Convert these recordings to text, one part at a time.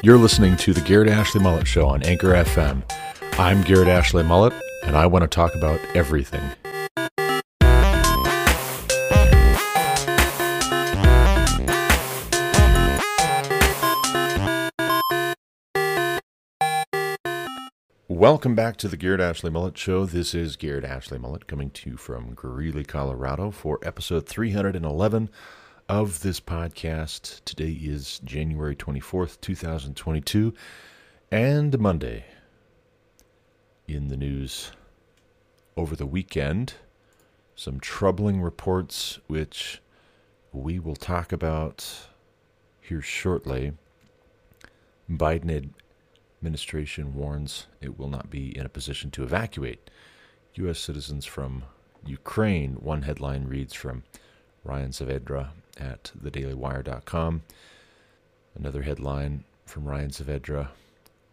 You're listening to the Garrett Ashley Mullet Show on Anchor FM. I'm Garrett Ashley Mullet, and I want to talk about everything. Welcome back to the Garrett Ashley Mullet Show. This is Garrett Ashley Mullet coming to you from Greeley, Colorado for episode 311 of this podcast. Today is January 24th, 2022, and Monday. In the news over the weekend, some troubling reports which we will talk about here shortly. Biden administration warns it will not be in a position to evacuate U.S. citizens from Ukraine. One headline reads from Ryan Saavedra at thedailywire.com. Another headline from Ryan Saavedra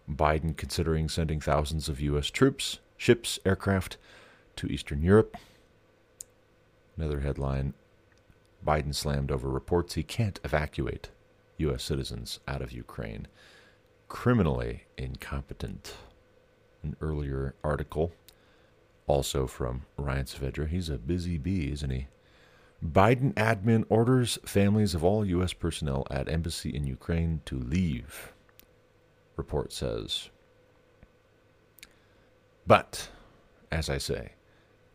Biden considering sending thousands of U.S. troops, ships, aircraft to Eastern Europe. Another headline Biden slammed over reports he can't evacuate U.S. citizens out of Ukraine criminally incompetent. An earlier article, also from Ryan Saavedra. He's a busy bee, isn't he? Biden admin orders families of all U.S. personnel at embassy in Ukraine to leave, report says. But, as I say,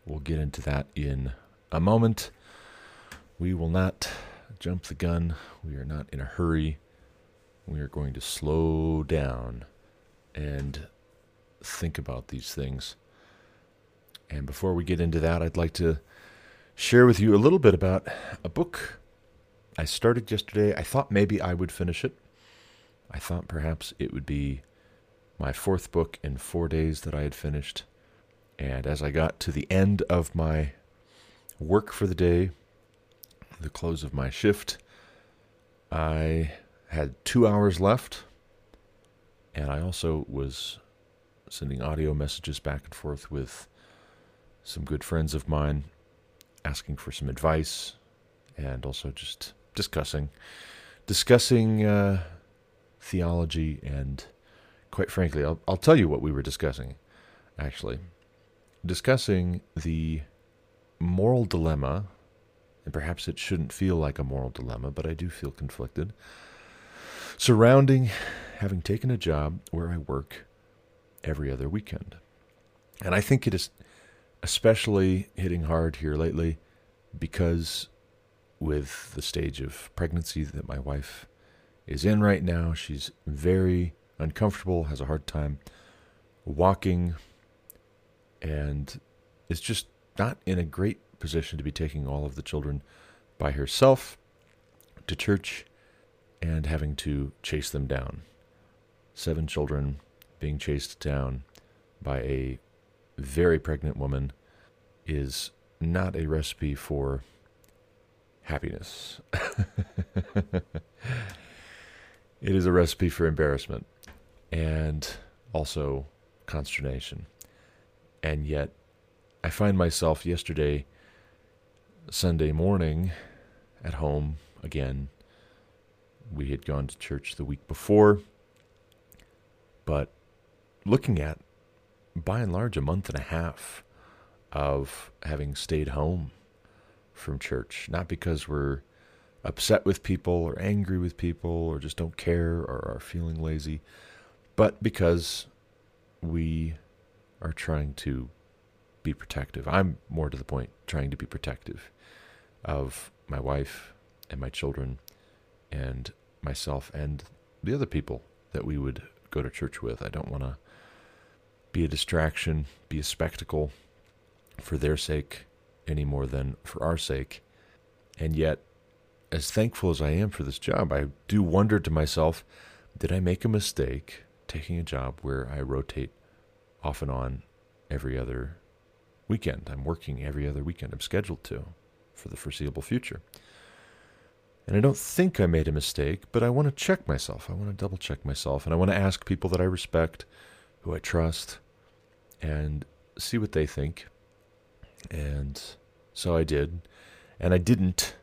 we'll get into that in a moment. We will not jump the gun. We are not in a hurry we are going to slow down and think about these things. And before we get into that, I'd like to share with you a little bit about a book I started yesterday. I thought maybe I would finish it. I thought perhaps it would be my fourth book in four days that I had finished. And as I got to the end of my work for the day, the close of my shift, I had two hours left, and I also was sending audio messages back and forth with some good friends of mine, asking for some advice, and also just discussing discussing uh, theology and quite frankly, I'll, I'll tell you what we were discussing. Actually, discussing the moral dilemma, and perhaps it shouldn't feel like a moral dilemma, but I do feel conflicted surrounding having taken a job where I work every other weekend. And I think it is especially hitting hard here lately because with the stage of pregnancy that my wife is in right now, she's very uncomfortable, has a hard time walking, and is just not in a great position to be taking all of the children by herself to church and having to chase them down. Seven children being chased down by a very pregnant woman is not a recipe for happiness. it is a recipe for embarrassment and also consternation. And yet, I find myself yesterday, Sunday morning, at home again, we had gone to church the week before, but looking at by and large a month and a half of having stayed home from church, not because we're upset with people or angry with people or just don't care or are feeling lazy, but because we are trying to be protective. I'm more to the point trying to be protective of my wife and my children and myself and the other people that we would go to church with. I don't want to be a distraction, be a spectacle for their sake any more than for our sake. And yet, as thankful as I am for this job, I do wonder to myself did I make a mistake taking a job where I rotate off and on every other weekend? I'm working every other weekend. I'm scheduled to for the foreseeable future. And I don't think I made a mistake, but I want to check myself. I want to double check myself. And I want to ask people that I respect, who I trust, and see what they think. And so I did. And I didn't,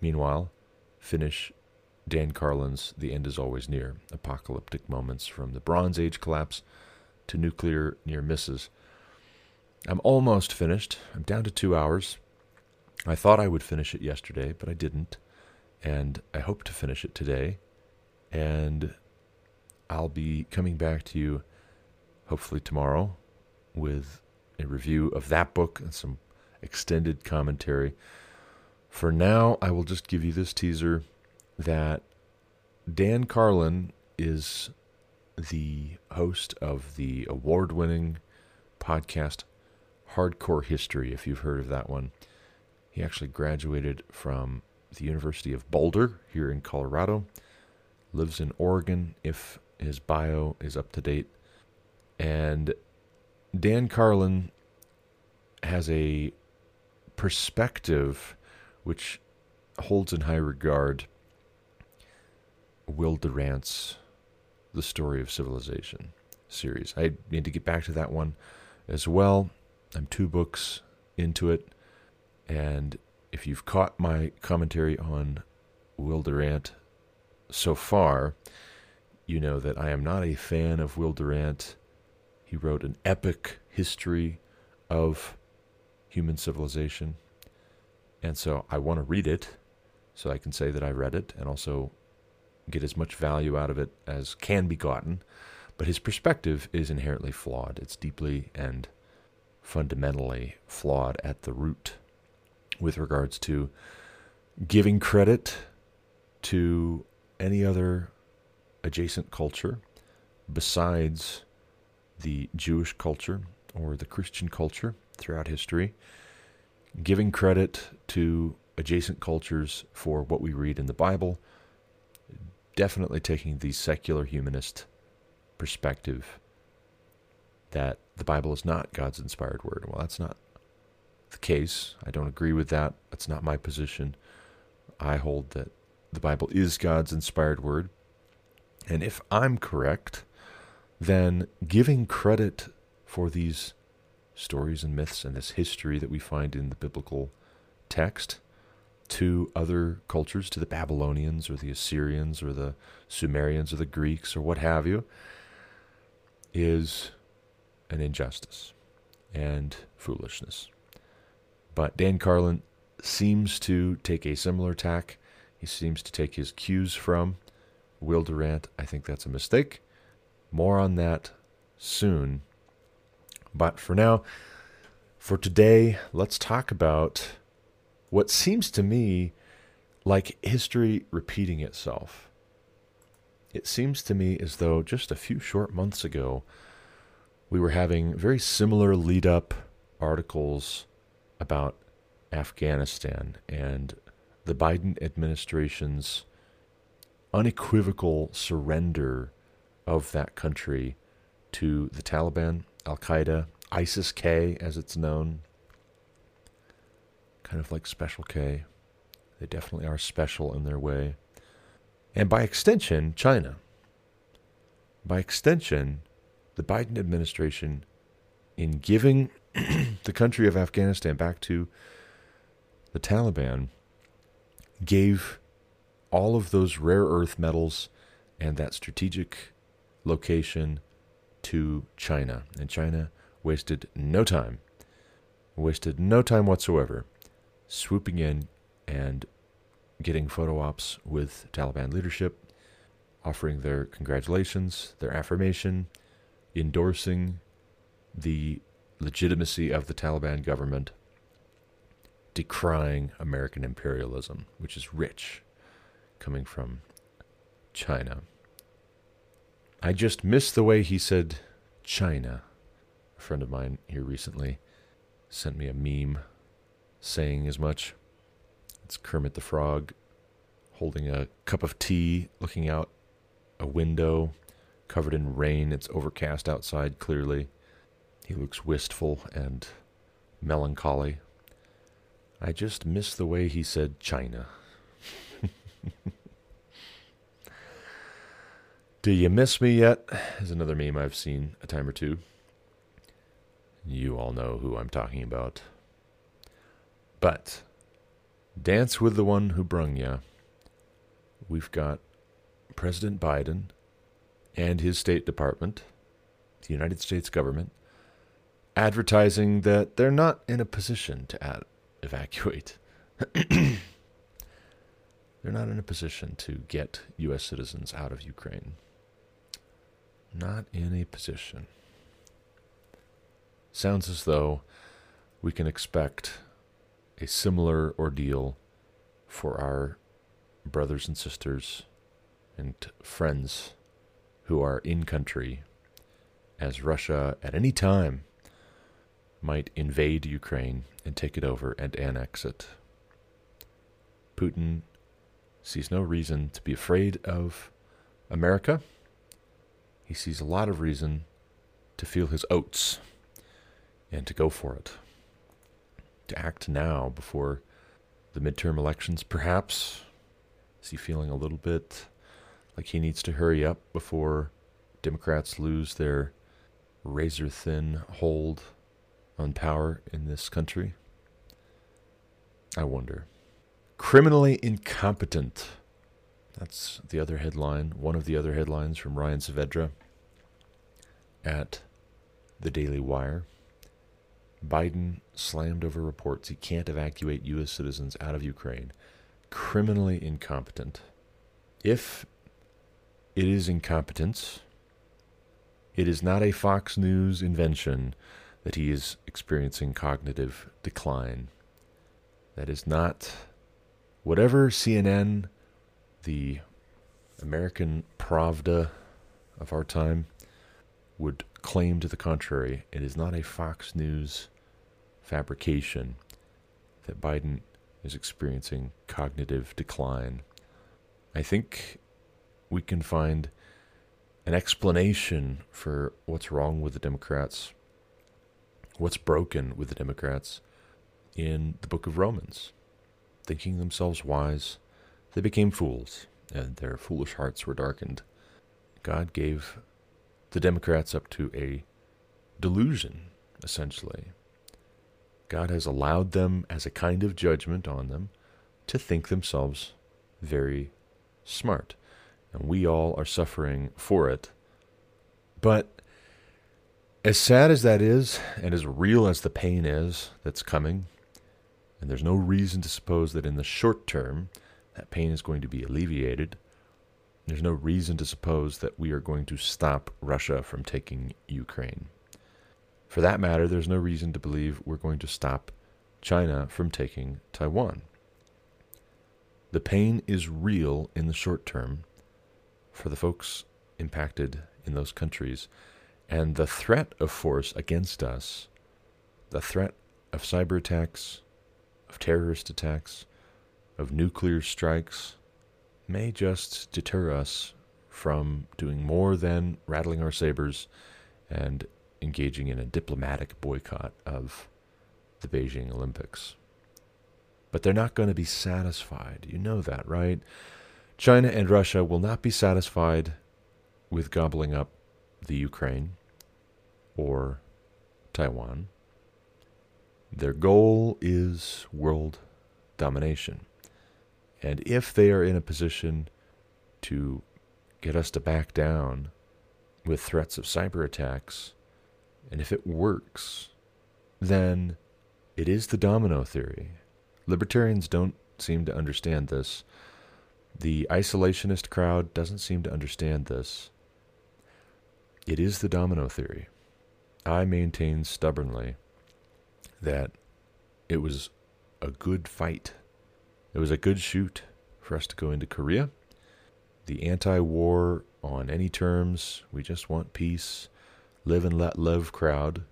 meanwhile, finish Dan Carlin's The End is Always Near Apocalyptic Moments from the Bronze Age Collapse to Nuclear Near Misses. I'm almost finished. I'm down to two hours. I thought I would finish it yesterday, but I didn't. And I hope to finish it today. And I'll be coming back to you hopefully tomorrow with a review of that book and some extended commentary. For now, I will just give you this teaser that Dan Carlin is the host of the award winning podcast Hardcore History, if you've heard of that one. He actually graduated from the University of Boulder here in Colorado, lives in Oregon, if his bio is up to date. And Dan Carlin has a perspective which holds in high regard Will Durant's The Story of Civilization series. I need to get back to that one as well. I'm two books into it, and if you've caught my commentary on Will Durant so far, you know that I am not a fan of Will Durant. He wrote an epic history of human civilization. And so I want to read it so I can say that I read it and also get as much value out of it as can be gotten. But his perspective is inherently flawed. It's deeply and fundamentally flawed at the root with regards to giving credit to any other adjacent culture besides the Jewish culture or the Christian culture throughout history, giving credit to adjacent cultures for what we read in the Bible, definitely taking the secular humanist perspective that the Bible is not God's inspired word. Well, that's not the case. I don't agree with that. That's not my position. I hold that the Bible is God's inspired word. And if I'm correct, then giving credit for these stories and myths and this history that we find in the biblical text to other cultures, to the Babylonians or the Assyrians or the Sumerians or the Greeks or what have you, is an injustice and foolishness. But Dan Carlin seems to take a similar tack. He seems to take his cues from Will Durant. I think that's a mistake. More on that soon. But for now, for today, let's talk about what seems to me like history repeating itself. It seems to me as though just a few short months ago, we were having very similar lead up articles about Afghanistan and the Biden administration's unequivocal surrender of that country to the Taliban, Al Qaeda, ISIS K, as it's known. Kind of like Special K. They definitely are special in their way. And by extension, China. By extension, the Biden administration, in giving the country of Afghanistan back to the Taliban, gave all of those rare earth metals and that strategic location to China. And China wasted no time, wasted no time whatsoever, swooping in and getting photo ops with Taliban leadership, offering their congratulations, their affirmation, endorsing the legitimacy of the Taliban government, decrying American imperialism, which is rich coming from China. I just miss the way he said China. A friend of mine here recently sent me a meme saying as much. It's Kermit the Frog holding a cup of tea, looking out a window covered in rain. It's overcast outside, clearly. He looks wistful and melancholy. I just miss the way he said China. Do you miss me yet? Is another meme I've seen a time or two. You all know who I'm talking about. But dance with the one who brung ya. we've got President Biden and his State Department, the United States government, advertising that they're not in a position to evacuate. they're not in a position to get U.S. citizens out of Ukraine. Not in a position. Sounds as though we can expect a similar ordeal for our brothers and sisters and friends who are in country, as Russia at any time might invade Ukraine and take it over and annex it. Putin sees no reason to be afraid of America. He sees a lot of reason to feel his oats and to go for it. To act now before the midterm elections, perhaps. Is he feeling a little bit like he needs to hurry up before Democrats lose their razor thin hold on power in this country? I wonder. Criminally incompetent. That's the other headline, one of the other headlines from Ryan Saavedra at the Daily Wire. Biden slammed over reports he can't evacuate U.S. citizens out of Ukraine. Criminally incompetent. If it is incompetence, it is not a Fox News invention that he is experiencing cognitive decline. That is not whatever CNN, the American Pravda of our time, would claim to the contrary. It is not a Fox News fabrication that Biden is experiencing cognitive decline. I think we can find an explanation for what's wrong with the Democrats, what's broken with the Democrats in the book of Romans. Thinking themselves wise, they became fools, and their foolish hearts were darkened. God gave the Democrats up to a delusion, essentially. God has allowed them, as a kind of judgment on them, to think themselves very smart and we all are suffering for it. But as sad as that is, and as real as the pain is that's coming, and there's no reason to suppose that in the short term that pain is going to be alleviated, there's no reason to suppose that we are going to stop Russia from taking Ukraine. For that matter, there's no reason to believe we're going to stop China from taking Taiwan. The pain is real in the short term, for the folks impacted in those countries. And the threat of force against us, the threat of cyber attacks, of terrorist attacks, of nuclear strikes, may just deter us from doing more than rattling our sabers and engaging in a diplomatic boycott of the Beijing Olympics. But they're not going to be satisfied. You know that, right? China and Russia will not be satisfied with gobbling up the Ukraine or Taiwan. Their goal is world domination. And if they are in a position to get us to back down with threats of cyber attacks, and if it works, then it is the domino theory. Libertarians don't seem to understand this. The isolationist crowd doesn't seem to understand this. It is the domino theory. I maintain stubbornly that it was a good fight. It was a good shoot for us to go into Korea. The anti war on any terms, we just want peace, live and let live crowd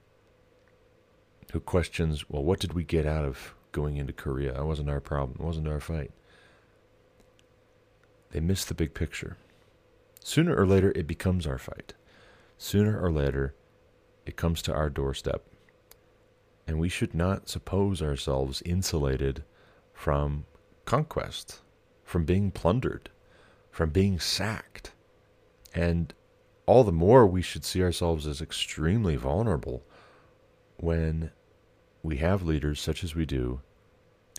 who questions, well, what did we get out of going into Korea? That wasn't our problem. It wasn't our fight. They miss the big picture. Sooner or later, it becomes our fight. Sooner or later, it comes to our doorstep. And we should not suppose ourselves insulated from conquest, from being plundered, from being sacked. And all the more we should see ourselves as extremely vulnerable when we have leaders such as we do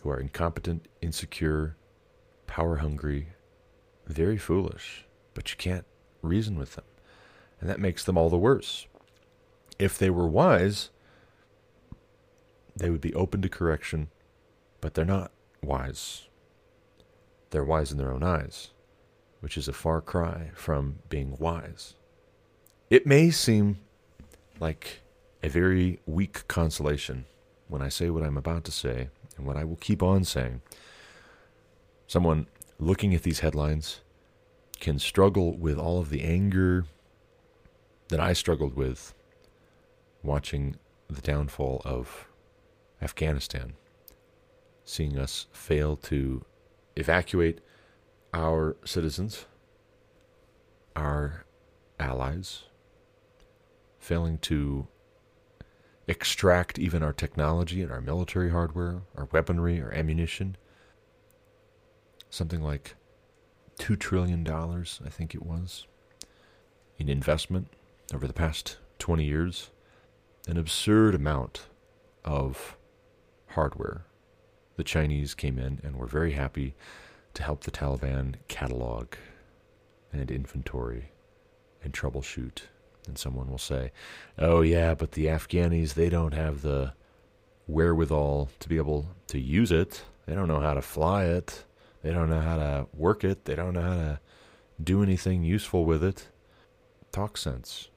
who are incompetent, insecure, power hungry, very foolish, but you can't reason with them. And that makes them all the worse. If they were wise, they would be open to correction, but they're not wise. They're wise in their own eyes, which is a far cry from being wise. It may seem like a very weak consolation when I say what I'm about to say and what I will keep on saying. Someone looking at these headlines can struggle with all of the anger that I struggled with watching the downfall of Afghanistan, seeing us fail to evacuate our citizens, our allies, failing to extract even our technology and our military hardware, our weaponry, our ammunition. Something like $2 trillion, I think it was, in investment over the past 20 years. An absurd amount of hardware. The Chinese came in and were very happy to help the Taliban catalog and inventory and troubleshoot. And someone will say, oh, yeah, but the Afghanis, they don't have the wherewithal to be able to use it. They don't know how to fly it. They don't know how to work it. They don't know how to do anything useful with it. Talk sense.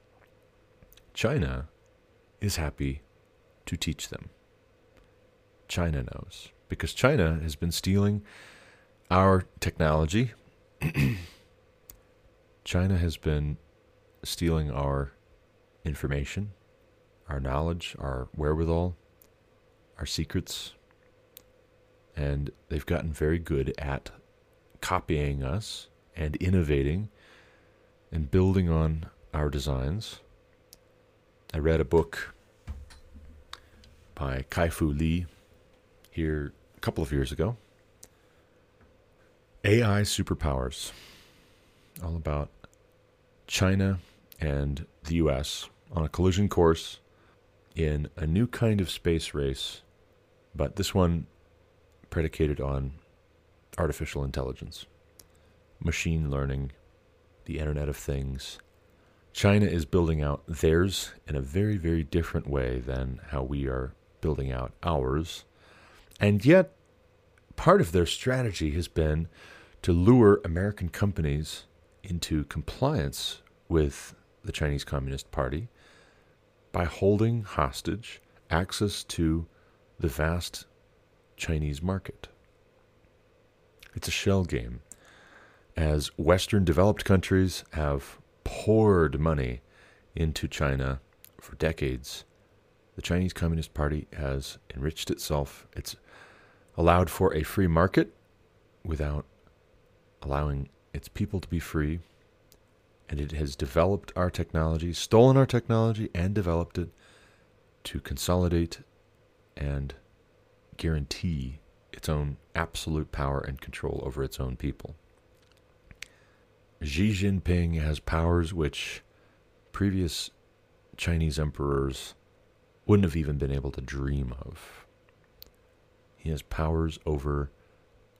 China is happy to teach them. China knows because China has been stealing our technology. China has been stealing our information, our knowledge, our wherewithal, our secrets, and they've gotten very good at copying us and innovating and building on our designs. I read a book by Kai Fu Lee here a couple of years ago. AI superpowers, all about China and the US on a collision course in a new kind of space race, but this one predicated on artificial intelligence, machine learning, the Internet of Things. China is building out theirs in a very, very different way than how we are building out ours. And yet, part of their strategy has been to lure American companies into compliance with the Chinese Communist Party by holding hostage access to the vast Chinese market. It's a shell game. As Western developed countries have poured money into China for decades, the Chinese Communist Party has enriched itself. It's allowed for a free market without allowing its people to be free. And it has developed our technology, stolen our technology, and developed it to consolidate and guarantee its own absolute power and control over its own people. Xi Jinping has powers which previous Chinese emperors wouldn't have even been able to dream of. He has powers over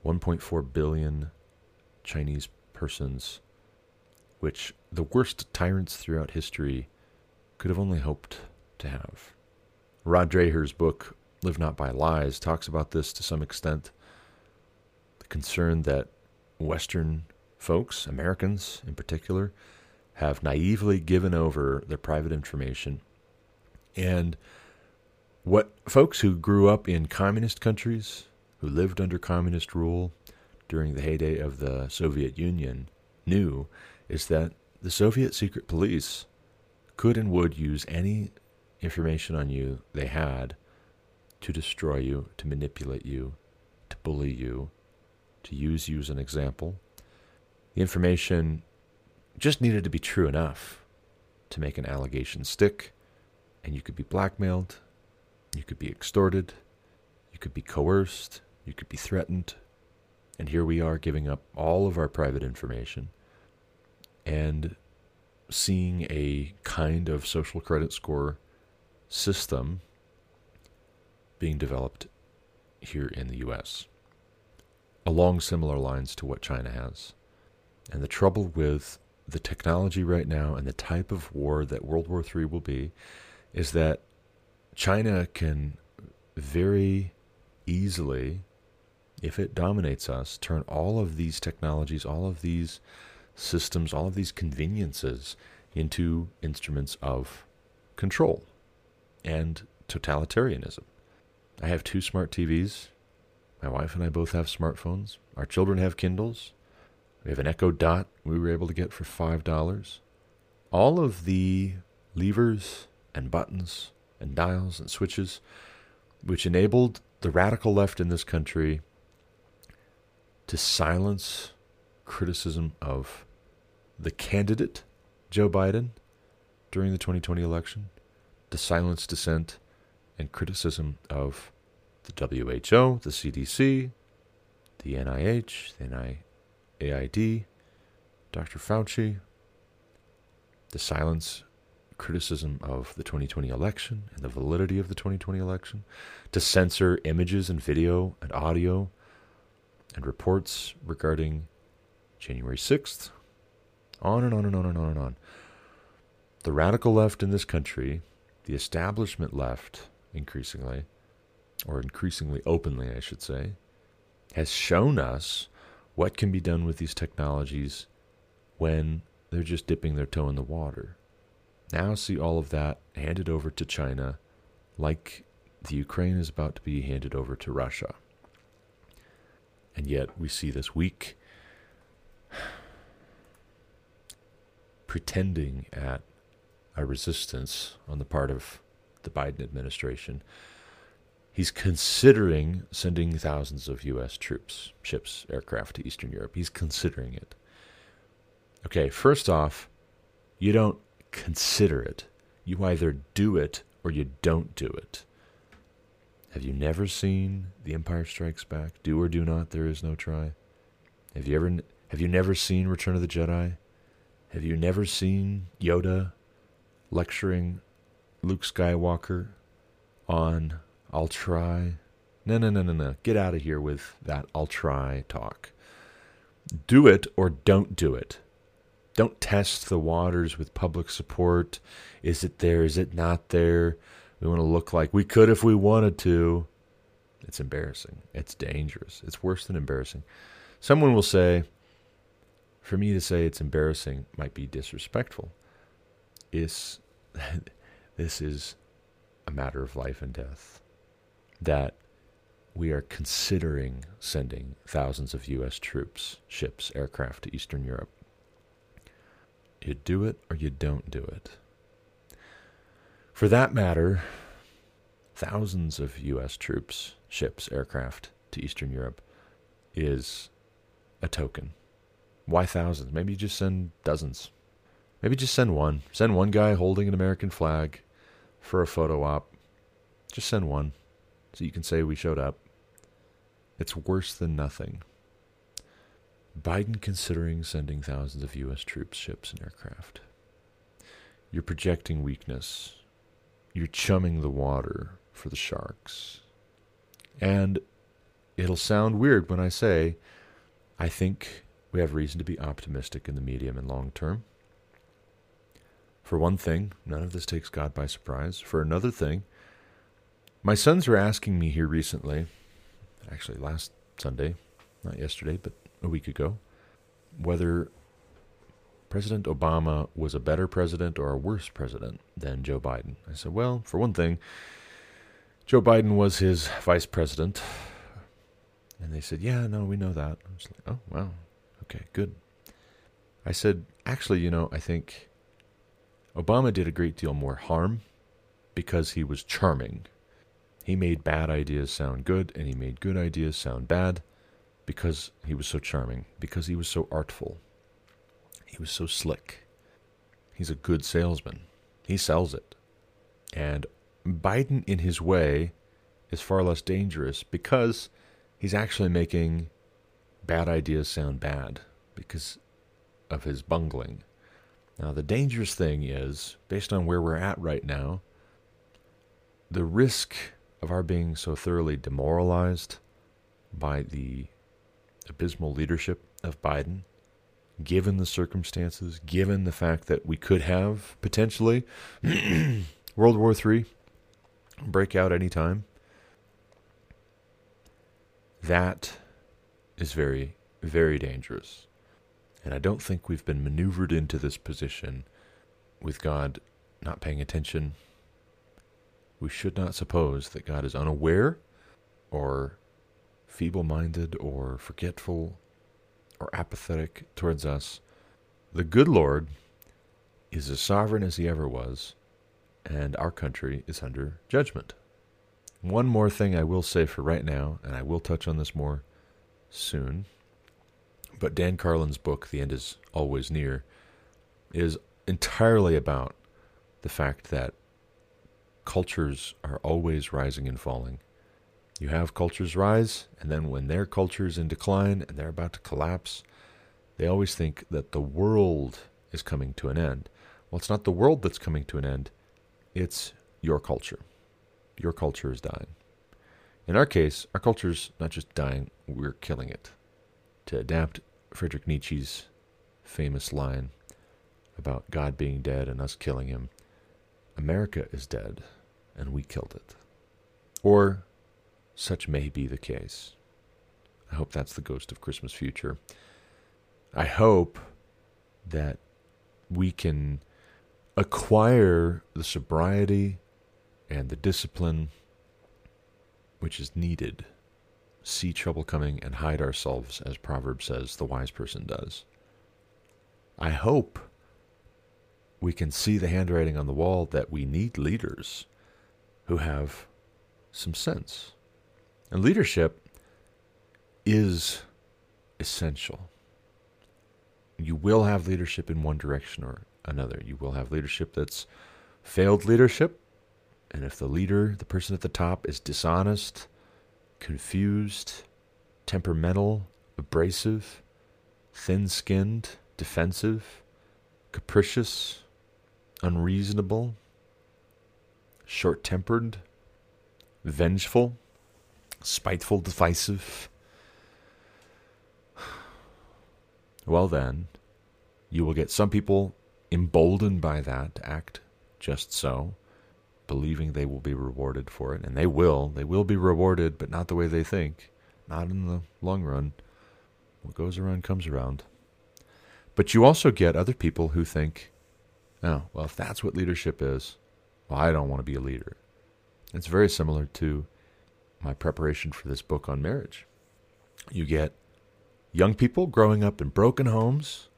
1.4 billion Chinese persons, which the worst tyrants throughout history could have only hoped to have. Rod Dreher's book, Live Not by Lies, talks about this to some extent. The concern that Western folks, Americans in particular, have naively given over their private information and what folks who grew up in communist countries, who lived under communist rule during the heyday of the Soviet Union, knew is that the Soviet secret police could and would use any information on you they had to destroy you, to manipulate you, to bully you, to use you as an example. The information just needed to be true enough to make an allegation stick and you could be blackmailed, you could be extorted, you could be coerced, you could be threatened. And here we are giving up all of our private information and seeing a kind of social credit score system being developed here in the US along similar lines to what China has. And the trouble with the technology right now and the type of war that World War III will be is that China can very easily, if it dominates us, turn all of these technologies, all of these systems, all of these conveniences into instruments of control and totalitarianism. I have two smart TVs. My wife and I both have smartphones. Our children have Kindles. We have an Echo Dot we were able to get for $5. All of the levers and buttons and dials and switches which enabled the radical left in this country to silence criticism of the candidate, Joe Biden, during the 2020 election, to silence dissent and criticism of the WHO, the CDC, the NIH, the NIAID, Dr. Fauci, to silence criticism of the 2020 election and the validity of the 2020 election, to censor images and video and audio and reports regarding January 6th, on and on and on and on and on. The radical left in this country, the establishment left, increasingly, or increasingly openly, I should say, has shown us what can be done with these technologies when they're just dipping their toe in the water. Now see all of that handed over to China like the Ukraine is about to be handed over to Russia. And yet we see this weak, pretending at a resistance on the part of the Biden administration. He's considering sending thousands of U.S. troops, ships, aircraft to Eastern Europe. He's considering it. Okay, first off, you don't consider it. You either do it or you don't do it. Have you never seen The Empire Strikes Back? Do or do not, there is no try. Have you ever have you never seen Return of the Jedi? Have you never seen Yoda lecturing Luke Skywalker on I'll try? No, no, no, no, no. Get out of here with that I'll try talk. Do it or don't do it. Don't test the waters with public support. Is it there? Is it not there? We want to look like we could if we wanted to. It's embarrassing. It's dangerous. It's worse than embarrassing. Someone will say, for me to say it's embarrassing might be disrespectful. Is this is a matter of life and death. That we are considering sending thousands of U.S. troops, ships, aircraft to Eastern Europe. You do it or you don't do it. For that matter, thousands of U.S. troops, ships, aircraft to Eastern Europe is a token. Why thousands? Maybe you just send dozens. Maybe just send one. Send one guy holding an American flag for a photo op. Just send one so you can say we showed up. It's worse than nothing. Biden considering sending thousands of U.S. troops, ships, and aircraft. You're projecting weakness. You're chumming the water for the sharks. And it'll sound weird when I say, I think we have reason to be optimistic in the medium and long term. For one thing, none of this takes God by surprise. For another thing, my sons were asking me here recently, actually last Sunday, not yesterday, but a week ago whether President Obama was a better president or a worse president than Joe Biden. I said, well, for one thing, Joe Biden was his vice president. And they said, yeah, no, we know that. I was like, oh, wow. Okay, good. I said, actually, you know, I think Obama did a great deal more harm because he was charming. He made bad ideas sound good, and he made good ideas sound bad because he was so charming, because he was so artful. He was so slick. He's a good salesman. He sells it. And Biden, in his way, is far less dangerous because he's actually making bad ideas sound bad because of his bungling. Now, the dangerous thing is, based on where we're at right now, the risk of our being so thoroughly demoralized by the abysmal leadership of Biden given the circumstances, given the fact that we could have potentially World War III break out any time. That is very, very dangerous. And I don't think we've been maneuvered into this position with God not paying attention. We should not suppose that God is unaware or feeble minded or forgetful or apathetic towards us. The good Lord is as sovereign as he ever was, and our country is under judgment. One more thing I will say for right now, and I will touch on this more soon. But Dan Carlin's book, The End is Always Near, is entirely about the fact that cultures are always rising and falling. You have cultures rise, and then when their culture is in decline and they're about to collapse, they always think that the world is coming to an end. Well, it's not the world that's coming to an end, it's your culture. Your culture is dying. In our case, our culture's not just dying, we're killing it. To adapt Friedrich Nietzsche's famous line about God being dead and us killing him, America is dead and we killed it. Or such may be the case. I hope that's the ghost of Christmas future. I hope that we can acquire the sobriety and the discipline which is needed. See trouble coming and hide ourselves, as Proverbs says the wise person does. I hope we can see the handwriting on the wall that we need leaders who have some sense. And leadership is essential. You will have leadership in one direction or another. You will have leadership that's failed leadership. And if the leader, the person at the top, is dishonest, confused, temperamental, abrasive, thin skinned, defensive, capricious, unreasonable, short tempered, vengeful, spiteful, divisive, well, then, you will get some people emboldened by that to act just so, believing they will be rewarded for it. And they will. They will be rewarded, but not the way they think, not in the long run. What goes around comes around. But you also get other people who think, oh, well, if that's what leadership is, well, I don't want to be a leader. It's very similar to my preparation for this book on marriage. You get young people growing up in broken homes,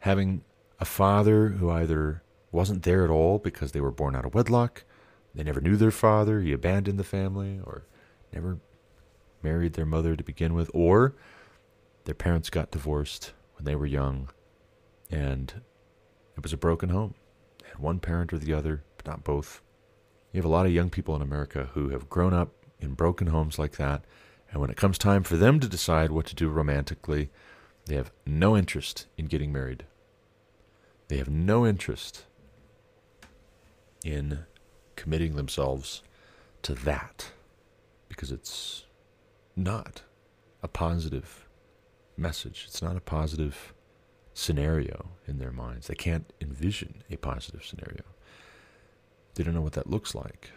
having a father who either wasn't there at all because they were born out of wedlock, they never knew their father, he abandoned the family, or never married their mother to begin with, or their parents got divorced when they were young and it was a broken home. They had one parent or the other, but not both. You have a lot of young people in America who have grown up in broken homes like that, and when it comes time for them to decide what to do romantically, they have no interest in getting married. They have no interest in committing themselves to that because it's not a positive message. It's not a positive scenario in their minds. They can't envision a positive scenario. They don't know what that looks like.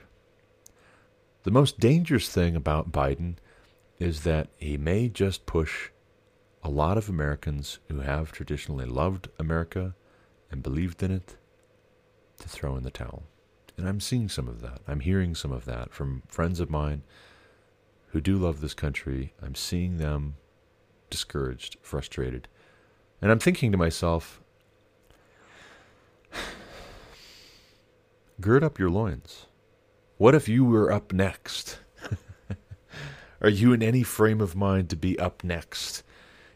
The most dangerous thing about Biden is that he may just push a lot of Americans who have traditionally loved America and believed in it to throw in the towel. And I'm seeing some of that. I'm hearing some of that from friends of mine who do love this country. I'm seeing them discouraged, frustrated. And I'm thinking to myself, gird up your loins. What if you were up next? Are you in any frame of mind to be up next?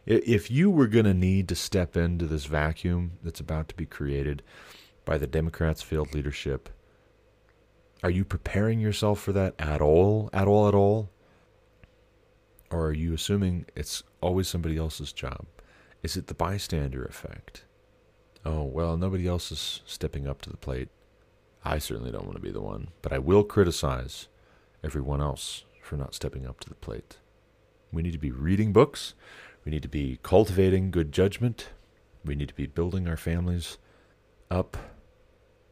If you were going to need to step into this vacuum that's about to be created by the Democrats' failed leadership, are you preparing yourself for that at all? At all, at all? Or are you assuming it's always somebody else's job? Is it the bystander effect? Oh, well, nobody else is stepping up to the plate. I certainly don't want to be the one, but I will criticize everyone else for not stepping up to the plate. We need to be reading books. We need to be cultivating good judgment. We need to be building our families up,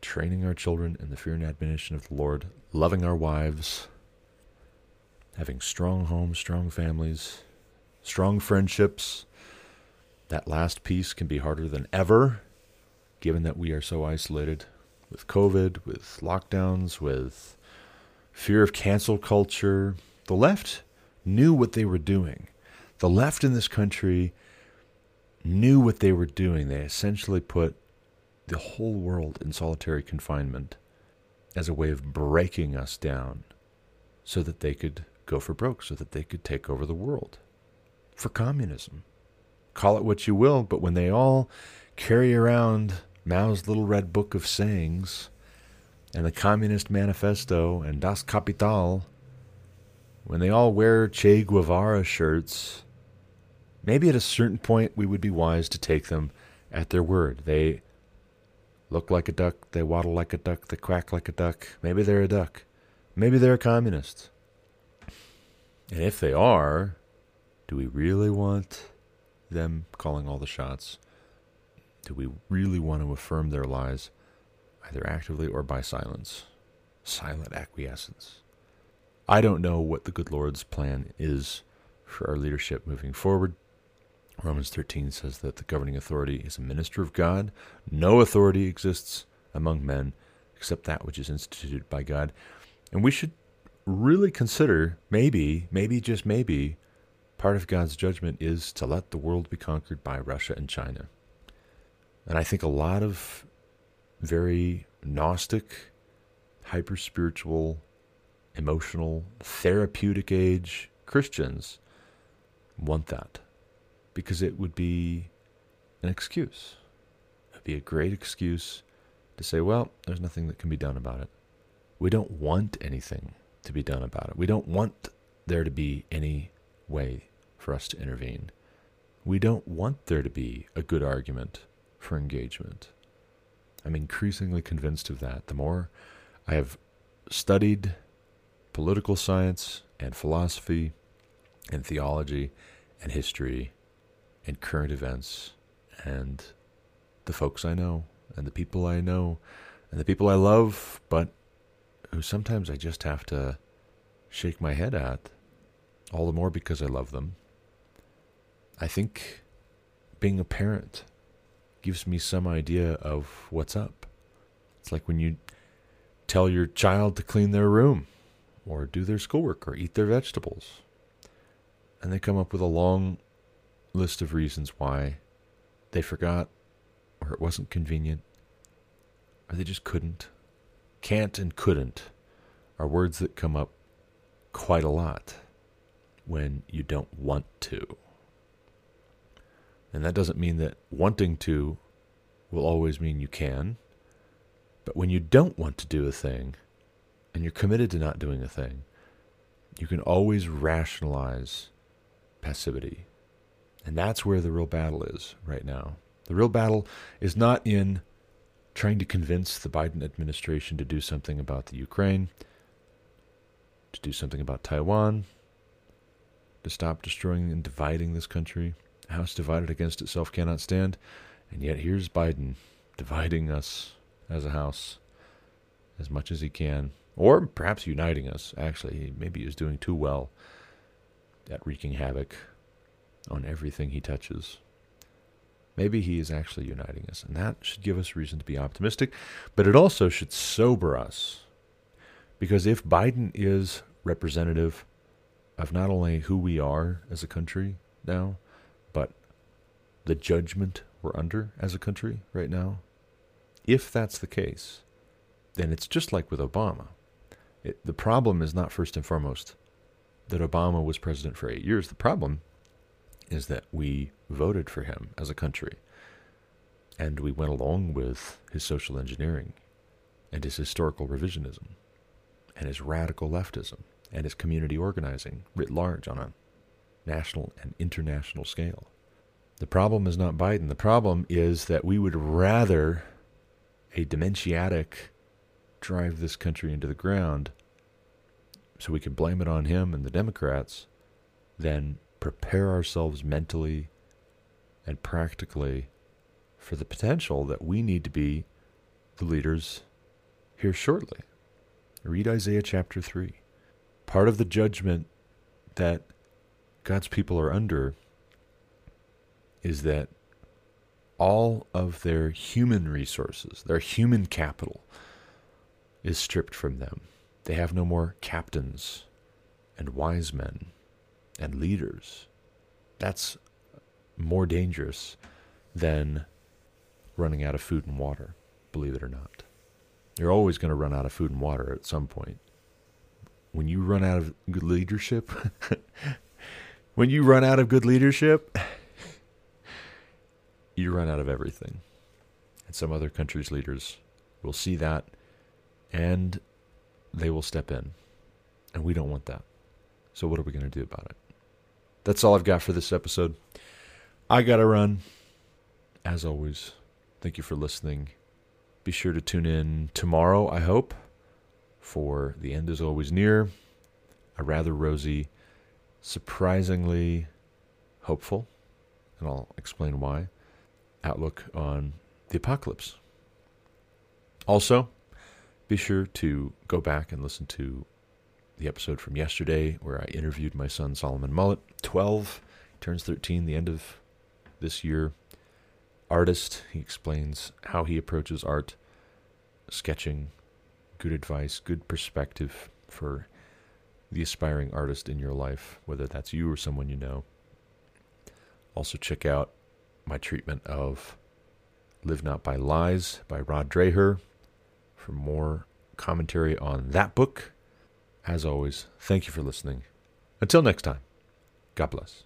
training our children in the fear and admonition of the Lord, loving our wives, having strong homes, strong families, strong friendships. That last piece can be harder than ever, given that we are so isolated with COVID, with lockdowns, with fear of cancel culture. The left knew what they were doing. The left in this country knew what they were doing. They essentially put the whole world in solitary confinement as a way of breaking us down so that they could go for broke, so that they could take over the world for communism. Call it what you will, but when they all carry around Mao's little red book of sayings and the Communist Manifesto and Das Kapital, when they all wear Che Guevara shirts, maybe at a certain point we would be wise to take them at their word. They look like a duck, they waddle like a duck, they quack like a duck. Maybe they're a duck. Maybe they're a communist. And if they are, do we really want them calling all the shots? Do we really want to affirm their lies, either actively or by silence? Silent acquiescence. I don't know what the good Lord's plan is for our leadership moving forward. Romans 13 says that the governing authority is a minister of God. No authority exists among men except that which is instituted by God. And we should really consider maybe, maybe, just maybe, part of God's judgment is to let the world be conquered by Russia and China. And I think a lot of very Gnostic, hyper spiritual, emotional, therapeutic age Christians want that because it would be an excuse. It would be a great excuse to say, well, there's nothing that can be done about it. We don't want anything to be done about it. We don't want there to be any way for us to intervene. We don't want there to be a good argument for engagement. I'm increasingly convinced of that. The more I have studied political science and philosophy and theology and history and current events and the folks I know and the people I know and the people I love, but who sometimes I just have to shake my head at, all the more because I love them. I think being a parent gives me some idea of what's up. It's like when you tell your child to clean their room or do their schoolwork or eat their vegetables. And they come up with a long list of reasons why they forgot or it wasn't convenient or they just couldn't. Can't and couldn't are words that come up quite a lot when you don't want to. And that doesn't mean that wanting to will always mean you can. But when you don't want to do a thing and you're committed to not doing a thing, you can always rationalize passivity. And that's where the real battle is right now. The real battle is not in trying to convince the Biden administration to do something about the Ukraine, to do something about Taiwan, to stop destroying and dividing this country. House divided against itself cannot stand. And yet here's Biden dividing us as a house as much as he can, or perhaps uniting us. Actually, maybe he's doing too well at wreaking havoc on everything he touches. Maybe he is actually uniting us, and that should give us reason to be optimistic, but it also should sober us. Because if Biden is representative of not only who we are as a country now, the judgment we're under as a country right now, if that's the case, then it's just like with Obama. It, the problem is not first and foremost that Obama was president for eight years. The problem is that we voted for him as a country and we went along with his social engineering and his historical revisionism and his radical leftism and his community organizing writ large on a national and international scale. The problem is not Biden. The problem is that we would rather a dementiatic drive this country into the ground so we can blame it on him and the Democrats than prepare ourselves mentally and practically for the potential that we need to be the leaders here shortly. Read Isaiah chapter 3. Part of the judgment that God's people are under is that all of their human resources, their human capital, is stripped from them. They have no more captains and wise men and leaders. That's more dangerous than running out of food and water, believe it or not. You're always going to run out of food and water at some point. When you run out of good leadership, when you run out of good leadership, you run out of everything. And some other countries' leaders will see that and they will step in. And we don't want that. So, what are we going to do about it? That's all I've got for this episode. I got to run. As always, thank you for listening. Be sure to tune in tomorrow, I hope, for The End is Always Near, a rather rosy, surprisingly hopeful, and I'll explain why, outlook on the apocalypse. Also, be sure to go back and listen to the episode from yesterday where I interviewed my son Solomon Mullet, 12, turns 13 the end of this year. Artist, he explains how he approaches art, sketching, good advice, good perspective for the aspiring artist in your life, whether that's you or someone you know. Also, check out my treatment of Live Not by Lies by Rod Dreher for more commentary on that book. As always, thank you for listening. Until next time, God bless.